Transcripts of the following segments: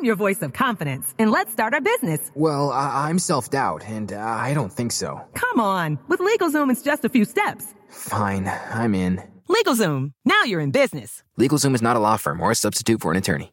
I'm your voice of confidence, and let's start our business. Well, I- I'm self doubt, and uh, I don't think so. Come on, with LegalZoom, it's just a few steps. Fine, I'm in. LegalZoom, now you're in business. LegalZoom is not a law firm or a substitute for an attorney.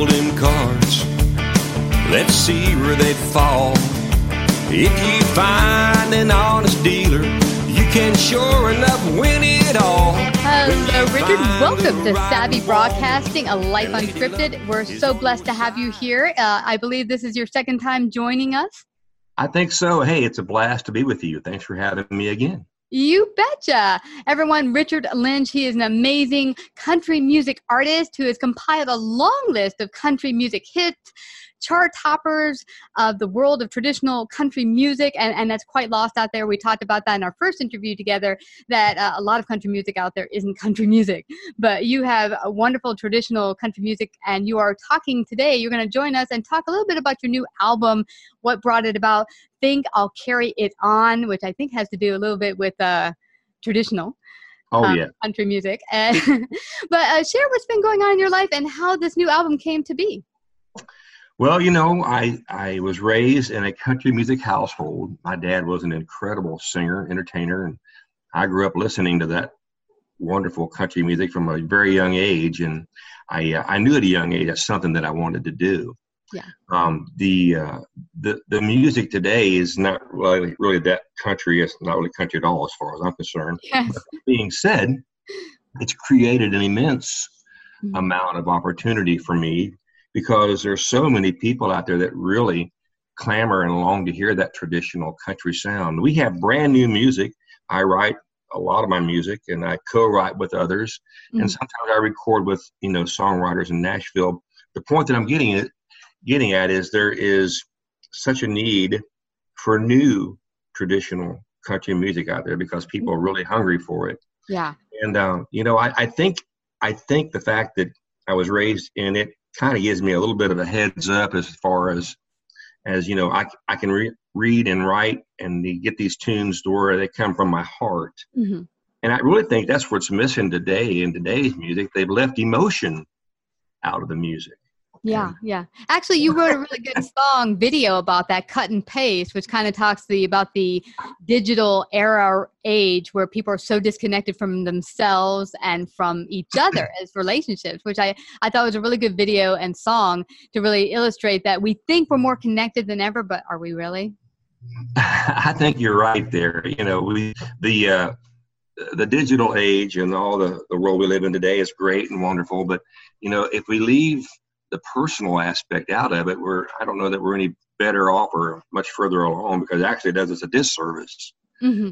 Shuffle them cards. Let's see where they fall. If you find an honest dealer, you can sure enough win it all. Hello, Richard. Welcome to Savvy Broadcasting, a life unscripted. We're so blessed to have you here. Uh, I believe this is your second time joining us. I think so. Hey, it's a blast to be with you. Thanks for having me again. You betcha. Everyone, Richard Lynch, he is an amazing country music artist who has compiled a long list of country music hits, chart toppers of the world of traditional country music, and, and that's quite lost out there. We talked about that in our first interview together that uh, a lot of country music out there isn't country music. But you have a wonderful traditional country music, and you are talking today. You're going to join us and talk a little bit about your new album, what brought it about. Think I'll carry it on, which I think has to do a little bit with uh, traditional Oh um, yeah. country music. But uh, share what's been going on in your life and how this new album came to be. Well, you know, I I was raised in a country music household. My dad was an incredible singer, entertainer, and I grew up listening to that wonderful country music from a very young age. And I uh, I knew at a young age that's something that I wanted to do. Yeah. Um, the uh, the the music today is not really really that country. It's not really country at all, as far as I'm concerned. Yes. being said, it's created an immense Mhm. amount of opportunity for me because there's so many people out there that really clamor and long to hear that traditional country sound. We have brand new music. I write a lot of my music and I co-write with others and Mhm. sometimes I record with, you know, songwriters in Nashville. The point that I'm getting at getting at is there is such a need for new traditional country music out there because people are really hungry for it Yeah. and um, you know I, I think i think the fact that i was raised in it kind of gives me a little bit of a heads up as far as as you know i, I can re- read and write and get these tunes to where they come from my heart. Hmm and i really think that's what's missing today in today's music. They've left emotion out of the music Yeah, yeah. Actually, you wrote a really good song video about that cut and paste, which kind of talks the about the digital era age where people are so disconnected from themselves and from each other as relationships, which I I thought was a really good video and song to really illustrate that we think we're more connected than ever, but are we really? I think you're right there. You know, we the uh, the digital age and all the, the world we live in today is great and wonderful, but you know, if we leave the personal aspect out of it, we're I don't know that we're any better off or much further along because actually it does us a disservice. Mm-hmm.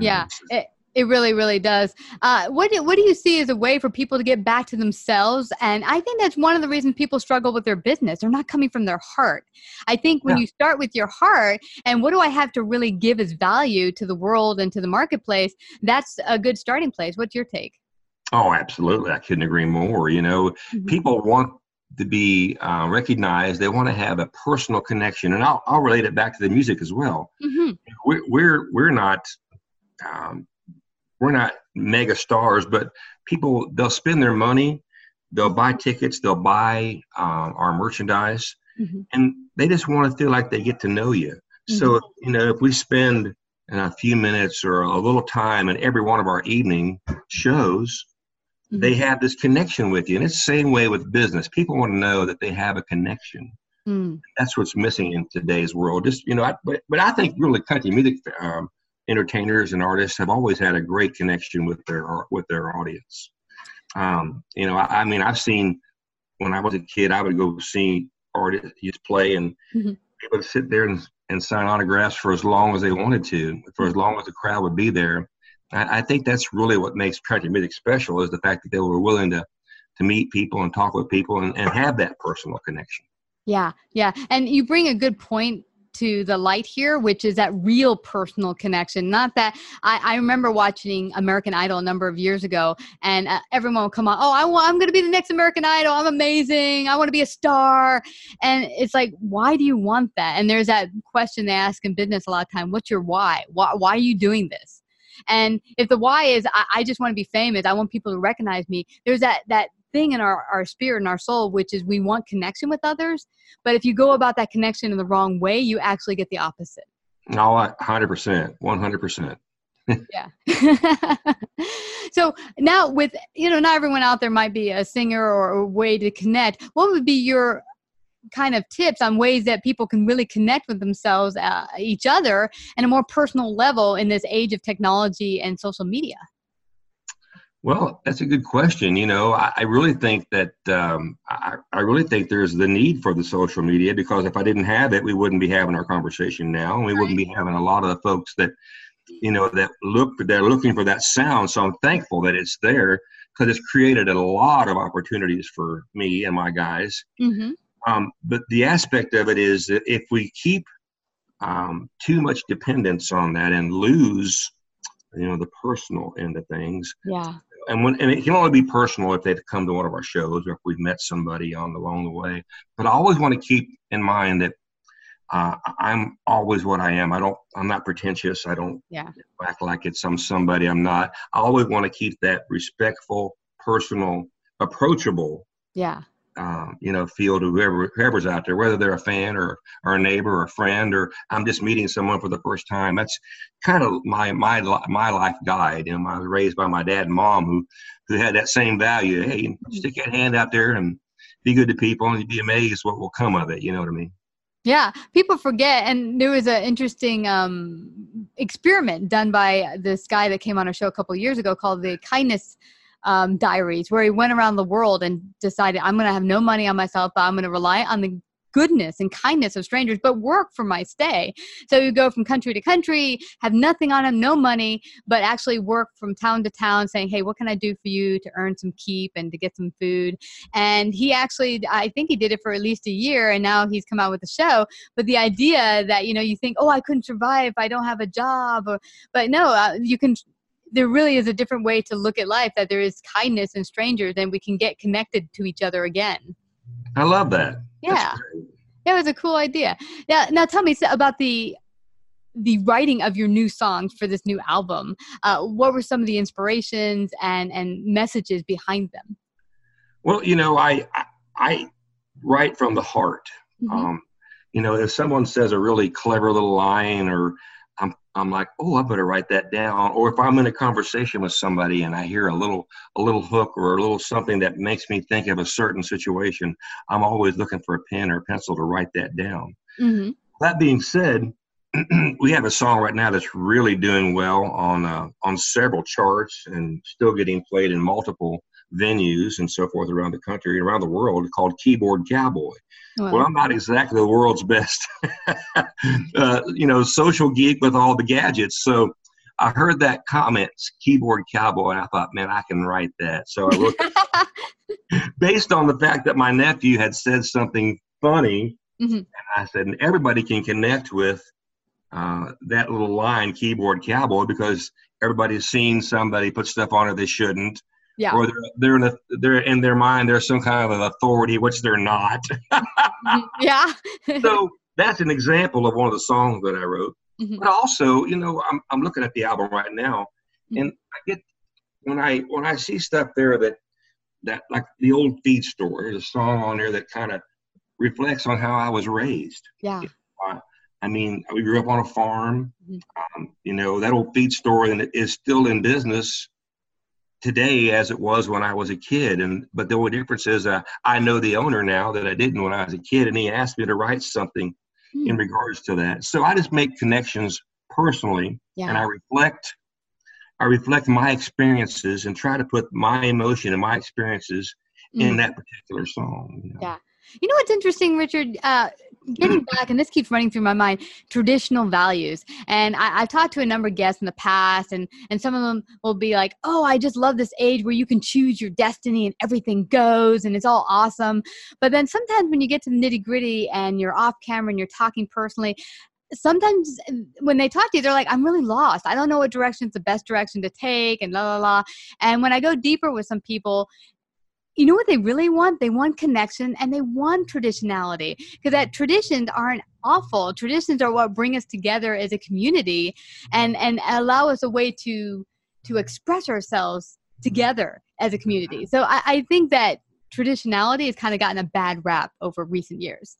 Yeah, it, it really, really does. Uh, what do, what do you see as a way for people to get back to themselves? And I think that's one of the reasons people struggle with their business. They're not coming from their heart. I think when yeah. you start with your heart and what do I have to really give as value to the world and to the marketplace, that's a good starting place. What's your take? Oh, absolutely. I couldn't agree more. You know, mm-hmm. people want to be uh, recognized. They want to have a personal connection, and I'll, I'll relate it back to the music as well. Mm-hmm. We're, we're we're not um, we're not mega stars, but people they'll spend their money, they'll buy tickets, they'll buy um, our merchandise, mm-hmm. and they just want to feel like they get to know you. Mm-hmm. So you know, if we spend a few minutes or a little time in every one of our evening shows mm-hmm. they have this connection with you. And it's the same way with business. People want to know that they have a connection. Mm. That's what's missing in today's world. Just you know, I, but but I think really country music um, entertainers and artists have always had a great connection with their with their audience. Um, you know, I, I, mean, I've seen when I was a kid, I would go see artists play, and mm-hmm. people would sit there and, and sign autographs for as long as they wanted to, for as long as the crowd would be there. I, I think that's really what makes music special is the fact that they were willing to to meet people and talk with people and, and have that personal connection. Yeah, yeah. And you bring a good point to the light here, which is that real personal connection. Not that I, I remember watching American Idol a number of years ago, and uh, everyone would come on, oh, I I'm going to be the next American Idol. I'm amazing. I want to be a star. And it's like, why do you want that? And there's that question they ask in business a lot of time: What's your why? Why, why are you doing this? And if the why is I, I just want to be famous, I want people to recognize me. There's that that thing in our, our spirit and our soul, which is we want connection with others. But if you go about that connection in the wrong way, you actually get the opposite. No, hundred percent, one hundred percent. Yeah. so now with you know, not everyone out there might be a singer or a way to connect. What would be your kind of tips on ways that people can really connect with themselves, uh, each other, and a more personal level in this age of technology and social media? Well, that's a good question. You know, I, I really think that um, I, I, really think there's the need for the social media because if I didn't have it, we wouldn't be having our conversation now, and we right. wouldn't be having a lot of the folks that, you know, that look they're looking for that sound. So I'm thankful that it's there because it's created a lot of opportunities for me and my guys. Mm-hmm. Um, but the aspect of it is that if we keep um, too much dependence on that and lose, you know, the personal end of things. Yeah. And when and it can only be personal if they've come to one of our shows or if we've met somebody on along the way. But I always want to keep in mind that uh, I'm always what I am. I don't. I'm not pretentious. I don't yeah. act like it's some somebody I'm not. I always want to keep that respectful, personal, approachable. Yeah um, you know, field to whoever whoever's out there, whether they're a fan or or a neighbor or a friend, or I'm just meeting someone for the first time. That's kind of my my my life guide. You know, I was raised by my dad and mom who who had that same value. Hey, stick your hand out there and be good to people, and you'd be amazed what will come of it. You know what I mean? Yeah, people forget, and there was an interesting um, experiment done by this guy that came on a show a couple years ago called the Kindness um, diaries where he went around the world and decided i'm going to have no money on myself but i'm going to rely on the goodness and kindness of strangers but work for my stay. So you go from country to country have nothing on him no money but actually work from town to town saying hey what can i do for you to earn some keep and to get some food? And he actually i think he did it for at least a year and now he's come out with a show. But the idea that you know you think oh i couldn't survive if i don't have a job or, but no uh, you can there really is a different way to look at life that there is kindness in strangers and we can get connected to each other again. I love that. Yeah. that was a cool idea. Yeah now tell me about the the writing of your new songs for this new album. Uh, what were some of the inspirations and and messages behind them? Well you know i i write from the heart. Mhm. Um, you know, if someone says a really clever little line, or I'm like, oh, I better write that down. Or if I'm in a conversation with somebody and I hear a little a little hook or a little something that makes me think of a certain situation, I'm always looking for a pen or a pencil to write that down. Mhm. That being said, we have a song right now that's really doing well on uh, on several charts and still getting played in multiple venues and so forth around the country and around the world called Keyboard Cowboy. Wow. Well, I'm not exactly the world's best, uh, you know, social geek with all the gadgets. So I heard that comment, Keyboard Cowboy, and I thought, man, I can write that. So I wrote based on the fact that my nephew had said something funny, Mhm. and I said, and everybody can connect with uh, that little line, keyboard cowboy, because everybody's seen somebody put stuff on it they shouldn't, yeah. or they're they're in, a, they're in their mind they're some kind of an authority, which they're not. Mhm. yeah. so that's an example of one of the songs that I wrote. Mhm. But also, you know, I'm I'm looking at the album right now, Mhm. and I get when I when I see stuff there that that like the old feed store. There's a song on there that kind of reflects on how I was raised. yeah. I mean, we grew up on a farm. Mhm. Um, you know, that old feed store and it is still in business today as it was when I was a kid. And but the only difference is uh, I know the owner now that I didn't when I was a kid, and he asked me to write something in Hmm. regards to that. So I just make connections personally, Yeah. and I reflect. I reflect my experiences and try to put my emotion and my experiences in Mhm. that particular song. you know. Yeah. You know what's interesting, Richard? Uh, getting back, and this keeps running through my mind, traditional values. And I, I've talked to a number of guests in the past, and and some of them will be like, "Oh, I just love this age where you can choose your destiny and everything goes, and it's all awesome." But then sometimes when you get to the nitty gritty and you're off camera and you're talking personally. Sometimes uh, when they talk to you, they're like, I'm really lost. I don't know what direction direction's the best direction to take, and la la la. And when I go deeper with some people, you know what they really want? They want connection and they want traditionality because that traditions aren't awful. Traditions are what bring us together as a community and and allow us a way to to express ourselves together as a community. So I, I think that traditionality has kind of gotten a bad rap over recent years.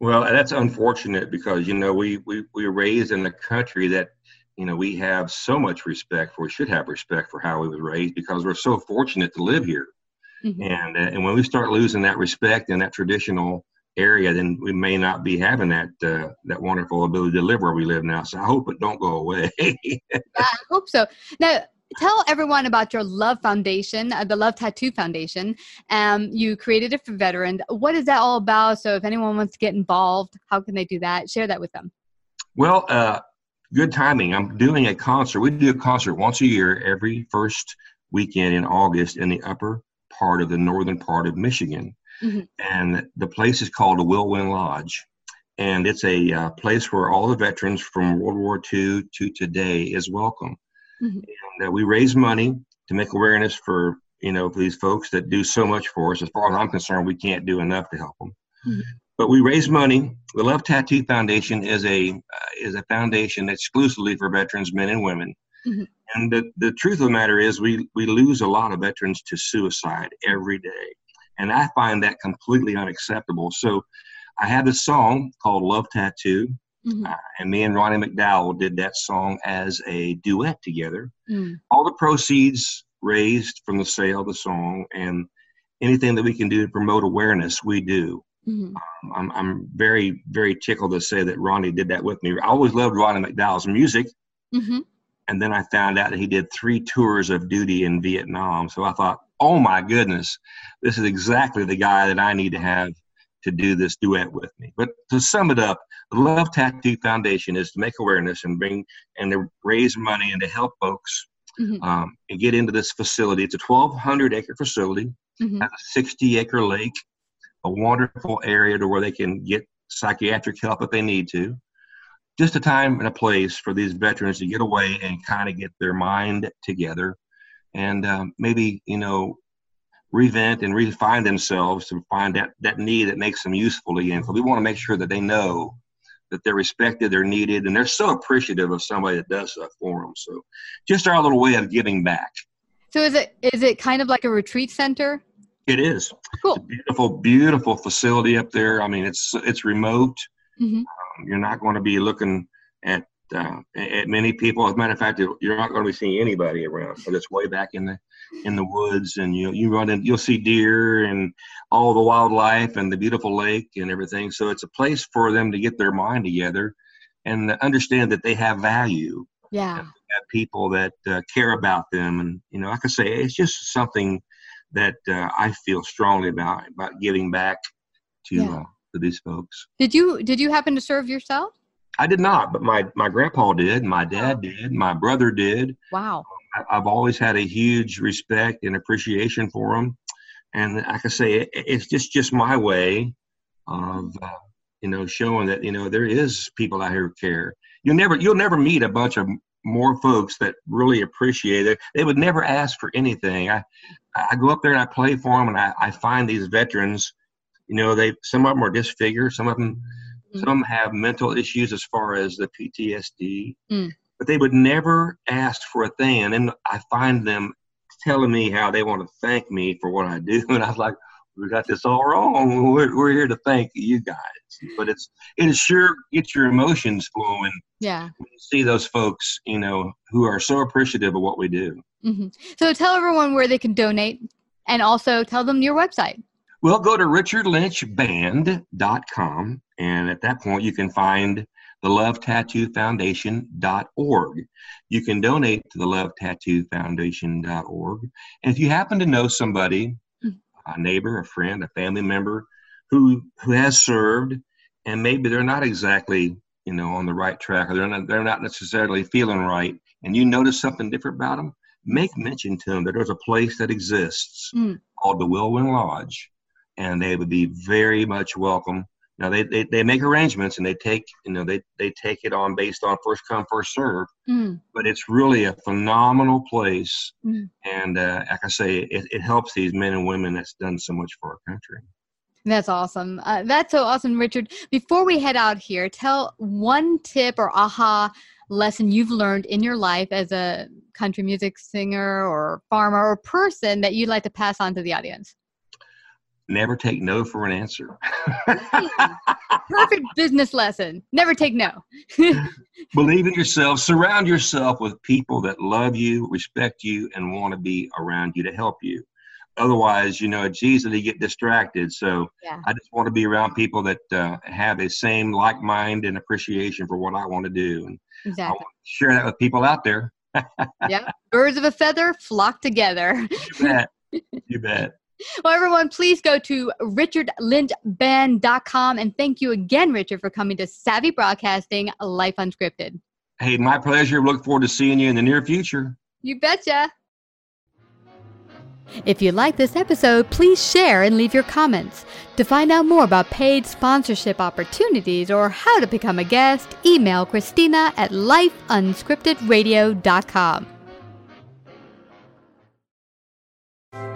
Well, that's unfortunate because you know we we we were raised in a country that you know we have so much respect for. We should have respect for how we was raised because we're so fortunate to live here. Mhm. And uh, and when we start losing that respect in that traditional area, then we may not be having that uh, that wonderful ability to live where we live now. So I hope it don't go away. Yeah, I hope so. Now, tell everyone about your Love Foundation, uh, the Love Tattoo Foundation. Um, you created it for veterans. What is that all about? So, if anyone wants to get involved, how can they do that? Share that with them. Well, uh, good timing. I'm doing a concert. We do a concert once a year, every first weekend in August in the upper part of the northern part of Michigan. Mhm. And the place is called the Wilwin Lodge. And it's a uh, place where all the veterans from World War II to today is welcome. Mhm. And uh, we raise money to make awareness for, you know, for these folks that do so much for us. As far as I'm concerned, we can't do enough to help them Mhm. but we raise money. The Love Tattoo Foundation is a uh, is a foundation exclusively for veterans, men and women. Mhm. And the, the truth of the matter is, we we lose a lot of veterans to suicide every day, and I find that completely unacceptable. So, I have this song called Love Tattoo, Mhm. uh, and me and Ronnie McDowell did that song as a duet together Mm. all the proceeds raised from the sale of the song and anything that we can do to promote awareness, we do. Mhm. I'm, I'm very, very tickled to say that Ronnie did that with me. I always loved Ronnie McDowell's music. Mhm. And then I found out that he did three tours of duty in Vietnam. So I thought, oh my goodness, this is exactly the guy that I need to have to do this duet with me. But to sum it up, the Love Tattoo Foundation is to make awareness and bring and to raise money and to help folks Mhm. um, and get into this facility. It's a 1,200 acre facility, Mhm. has a 60 acre lake, a wonderful area to where they can get psychiatric help if they need to. Just a time and a place for these veterans to get away and kind of get their mind together and um, maybe, you know, revent and refine themselves to find that, that need that makes them useful again. So we want to make sure that they know that they're respected, they're needed, and they're so appreciative of somebody that does stuff for them. So just our little way of giving back. So is it is it kind of like a retreat center? It is. Cool. It's a beautiful, beautiful facility up there. I mean, it's it's remote. Mhm. Um, you're not going to be looking at uh, at many people. As a matter of fact, you're not going to be seeing anybody around. So it's way back in the in the woods, and you you run in, you'll see deer and all the wildlife and the beautiful lake and everything. So it's a place for them to get their mind together and understand that they have value. Yeah. Have people that uh, care about them, and you know, like I say, it's just something that uh, I feel strongly about about giving back to Yeah. To these folks. Did you did you happen to serve yourself? I did not, but my my grandpa did, my dad did, my brother did. Wow. I- I've always had a huge respect and appreciation for them, and I can say, it, it's just just my way of uh, you know showing that you know there is people out here who care. You'll never you'll never meet a bunch of more folks that really appreciate it. They would never ask for anything. I I go up there and I play for them, and I, I find these veterans. You know, they some of them are disfigured, some of them some have mental issues as far as the PTSD, Mm. but they would never ask for a thing. And then I find them telling me how they want to thank me for what I do, and I was like, "We got this all wrong. We're, we're here to thank you guys." But it's it sure gets your emotions flowing Yeah. when you see those folks, you know, who are so appreciative of what we do. hmm So tell everyone where they can donate, and also tell them your website. Well, go to richardlynchband.com, and at that point, you can find the Love Tattoo Foundation.org. You can donate to the Love Tattoo Foundation.org. And if you happen to know somebody, Mhm. a neighbor, a friend, a family member who who has served, and maybe they're not exactly you know on the right track, or they're not they're not necessarily feeling right, and you notice something different about them, make mention to them that there's a place that exists Mm. called the Wilwin Lodge, and they would be very much welcome. Now they, they, they make arrangements and they take you know they, they take it on based on first come first serve, Mm. but it's really a phenomenal place, Mm. and uh, like I say, it, it helps these men and women that's done so much for our country. That's awesome. Uh, that's so awesome, Richard. Before we head out here, tell one tip or aha lesson you've learned in your life as a country music singer or farmer or person that you'd like to pass on to the audience. Never take no for an answer. Perfect business lesson. Never take no. Believe in yourself. Surround yourself with people that love you, respect you, and want to be around you to help you. Otherwise, you know, it's easy to get distracted. So Yeah. I just want to be around people that uh, have the same like mind and appreciation for what I want to do. And I Exactly. want to share that with people out there. yeah. Birds of a feather flock together. You bet. you bet. Well, everyone, please go to richardlynchband.com and thank you again, Richard, for coming to Savvy Broadcasting Life Unscripted. Hey, my pleasure. Look forward to seeing you in the near future. You betcha. If you like this episode, please share and leave your comments. To find out more about paid sponsorship opportunities or how to become a guest, email Christina at lifeunscriptedradio.com.